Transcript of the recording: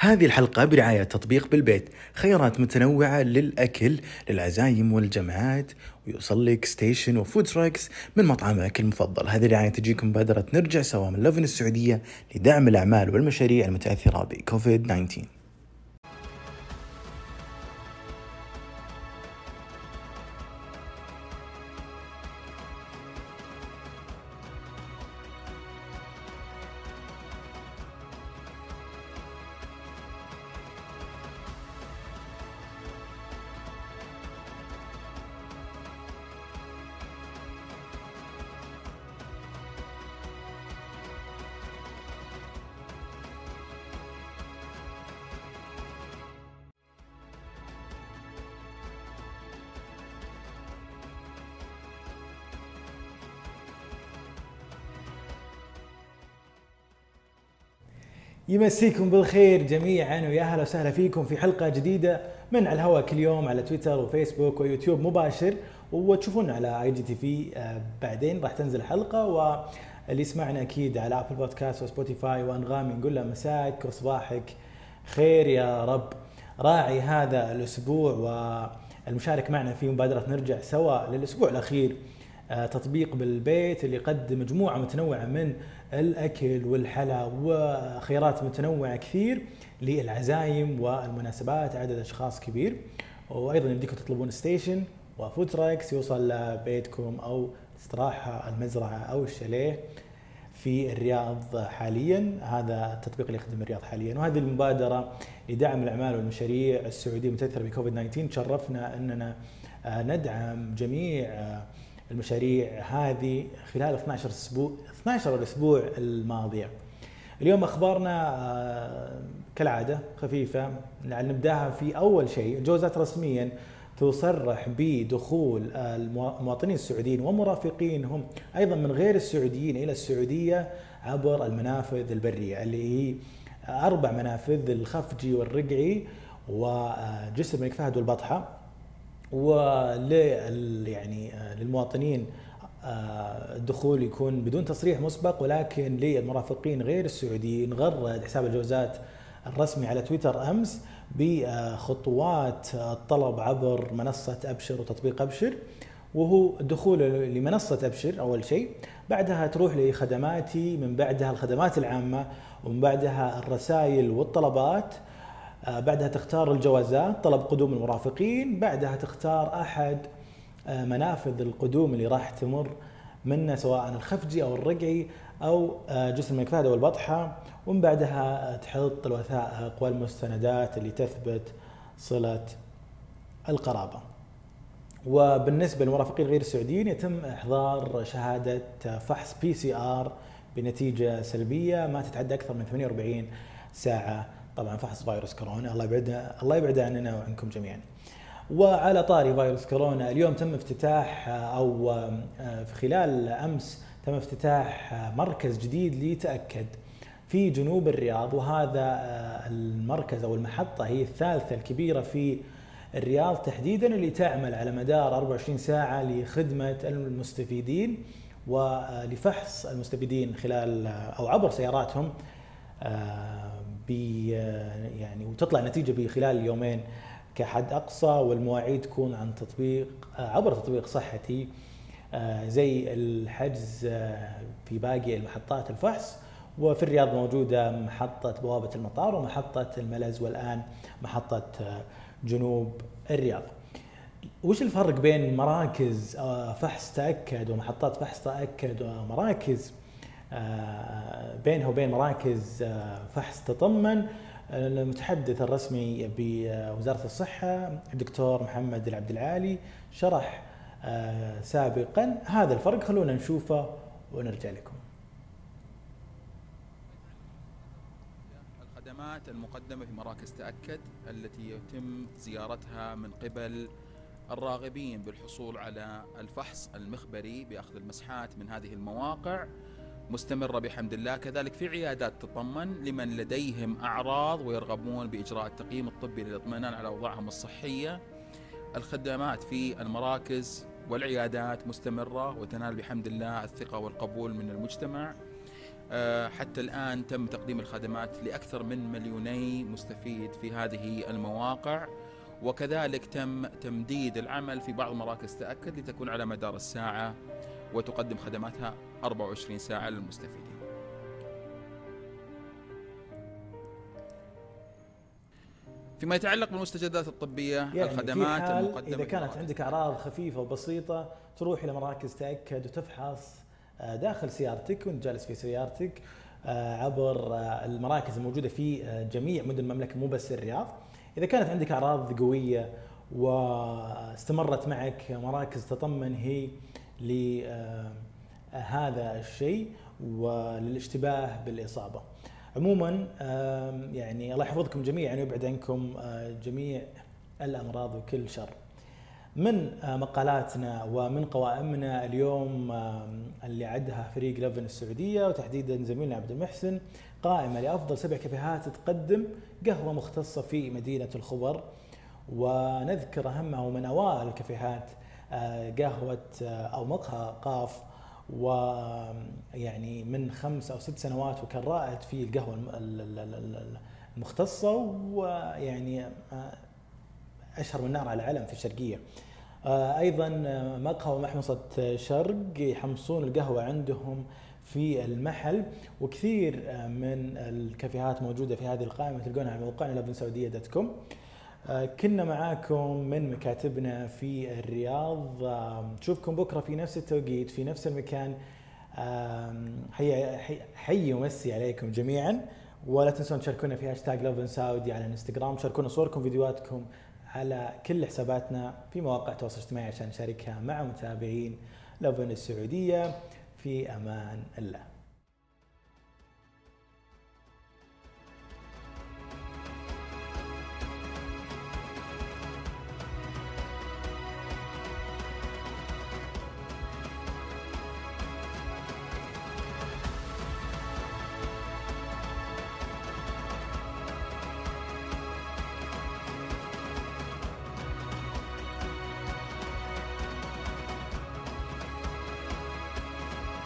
هذه الحلقة برعاية تطبيق بالبيت. خيارات متنوعة للأكل للعزايم والجمعات ويوصل لك station و food trucks من مطعمك المفضل. هذه الرعاية تجيكم مبادرة نرجع سوا من Lovin السعودية لدعم الأعمال والمشاريع المتأثرة بكوفيد 19 يمسيكم بالخير جميعا ويا أهلا وسهلا فيكم في حلقة جديدة من على الهواء كل يوم على تويتر وفيسبوك ويوتيوب مباشر وتشوفونا على IGTV بعدين راح تنزل حلقة واللي يسمعنا أكيد على Apple Podcast وسبوتيفاي وأنغامي نقول له مساك وصباحك خير يا رب. راعي هذا الأسبوع والمشارك معنا في مبادرة نرجع سوا للأسبوع الأخير. تطبيق بالبيت اللي يقدم مجموعة متنوعة من الأكل والحلا وخيارات متنوعة كثير للعزايم والمناسبات عدد أشخاص كبير. وأيضا يمديكم تطلبون station و food trucks يوصل لبيتكم أو استراحه المزرعة أو الشاليه في الرياض حاليا. هذا التطبيق اللي يخدم الرياض حاليا. وهذه المبادرة لدعم الأعمال والمشاريع السعودية المتأثرة بكوفيد 19 تشرفنا أننا آه، ندعم جميع آه، المشاريع هذه خلال 12 أسبوع 12 الأسبوع الماضية. اليوم أخبارنا آه، كالعادة خفيفة لعل نبداها في أول شيء الجوازات رسميا تصرح بدخول المواطنين السعوديين ومرافقينهم أيضا من غير السعوديين إلى السعودية عبر المنافذ البرية اللي هي أربع منافذ الخفجي والرقعي وجسر الملك فهد والبطحة ول يعني آه، للمواطنين آه، الدخول يكون بدون تصريح مسبق ولكن للمرافقين غير السعوديين غرد حساب الجوازات الرسمي على تويتر أمس بخطوات الطلب عبر منصة أبشر وتطبيق أبشر وهو الدخول لمنصة أبشر أول شيء بعدها تروح لخدماتي من بعدها الخدمات العامة ومن بعدها الرسائل والطلبات بعدها تختار الجوازات طلب قدوم المرافقين بعدها تختار أحد آه، منافذ القدوم اللي راح تمر منه سواء الخفجي أو الرقعي أو آه، جسر الملك فهد أو البطحه ومن بعدها تحط الوثائق والمستندات اللي تثبت صلة القرابة. وبالنسبة للمرافقين غير السعوديين يتم إحضار شهادة فحص PCR بنتيجة سلبية ما تتعدى أكثر من 48 ساعة طبعا فحص فيروس كورونا الله يبعده الله يبعده عننا وعنكم جميعا. وعلى طاري فيروس كورونا اليوم تم افتتاح أو آه، في خلال أمس تم افتتاح مركز جديد لتاكد في جنوب الرياض وهذا آه، المركز أو المحطة هي الثالثة الكبيرة في الرياض تحديدا اللي تعمل على مدار 24 ساعة لخدمة المستفيدين ولفحص المستفيدين خلال أو عبر سياراتهم يعني وتطلع نتيجة بخلال يومين كحد أقصى والمواعيد تكون عن تطبيق عبر تطبيق صحتي زي الحجز في باقي المحطات الفحص. وفي الرياض موجودة محطة بوابة المطار ومحطة الملز والآن محطة جنوب الرياض. وش الفرق بين مراكز فحص تأكد ومحطات فحص تأكد ومراكز؟ آه، بينها وبين مراكز آه، فحص تطمن المتحدث الرسمي بوزارة الصحة الدكتور محمد العبد العالي شرح آه، سابقا هذا الفرق. خلونا نشوفه ونرجع لكم. الخدمات المقدمة في مراكز تأكد التي يتم زيارتها من قبل الراغبين بالحصول على الفحص المخبري بأخذ المسحات من هذه المواقع. مستمرة بحمد الله. كذلك في عيادات تطمن لمن لديهم أعراض ويرغبون بإجراء التقييم الطبي للاطمئنان على أوضاعهم الصحية. الخدمات في المراكز والعيادات مستمرة وتنال بحمد الله الثقة والقبول من المجتمع. آه، حتى الآن تم تقديم الخدمات لأكثر من مليوني مستفيد في هذه المواقع. وكذلك تم تمديد العمل في بعض مراكز تأكد لتكون على مدار الساعة وتقدم خدماتها 24 ساعة للمستفيدين فيما يتعلق بالمستجدات الطبية يعني الخدمات في حال المقدمة إذا كانت للمراكز. عندك أعراض خفيفة وبسيطة تروح إلى مراكز تأكد وتفحص آه، داخل سيارتك وأنت جالس في سيارتك آه، عبر آه، المراكز الموجودة في جميع مدن المملكة مو بس الرياض. إذا كانت عندك أعراض قوية واستمرت معك مراكز تطمن هي لهذا الشيء وللاشتباه بالإصابة. عموما يعني الله يحفظكم جميعا ويبعد عنكم آه، جميع الأمراض وكل شر. من آه، مقالاتنا ومن قوائمنا اليوم اللي عدها فريق لفن السعودية وتحديدا زميلنا عبد المحسن قائمة لأفضل سبع كافيهات تقدم قهوة مختصة في مدينة الخبر ونذكر أهمها ومن أوائل الكافيهات آه، قهوة آه، أو مقهى قاف ويعني من خمس أو ست سنوات وكان رائد في القهوة الم- ال- ال- ال- ال- المختصة ويعني آه، أشهر من نار على العلم في الشرقية. آه، أيضا آه، مقهى ومحمصه آه، شرق يحمصون القهوة عندهم في المحل وكثير آه، من الكافيهات موجودة في هذه القائمة تلقونها على موقعنا Lovin Saudi dot com. آه، كنا معاكم من مكاتبنا في الرياض. آه، نشوفكم بكرة في نفس التوقيت في نفس المكان. حي حي, حي ومسي عليكم جميعا. ولا تنسون تشاركونا في هاشتاج Lovin Saudi على الانستغرام شاركونا صوركم فيديوهاتكم على كل حساباتنا في مواقع التواصل الاجتماعي عشان نشاركها مع متابعين لوفن السعودية. في أمان الله.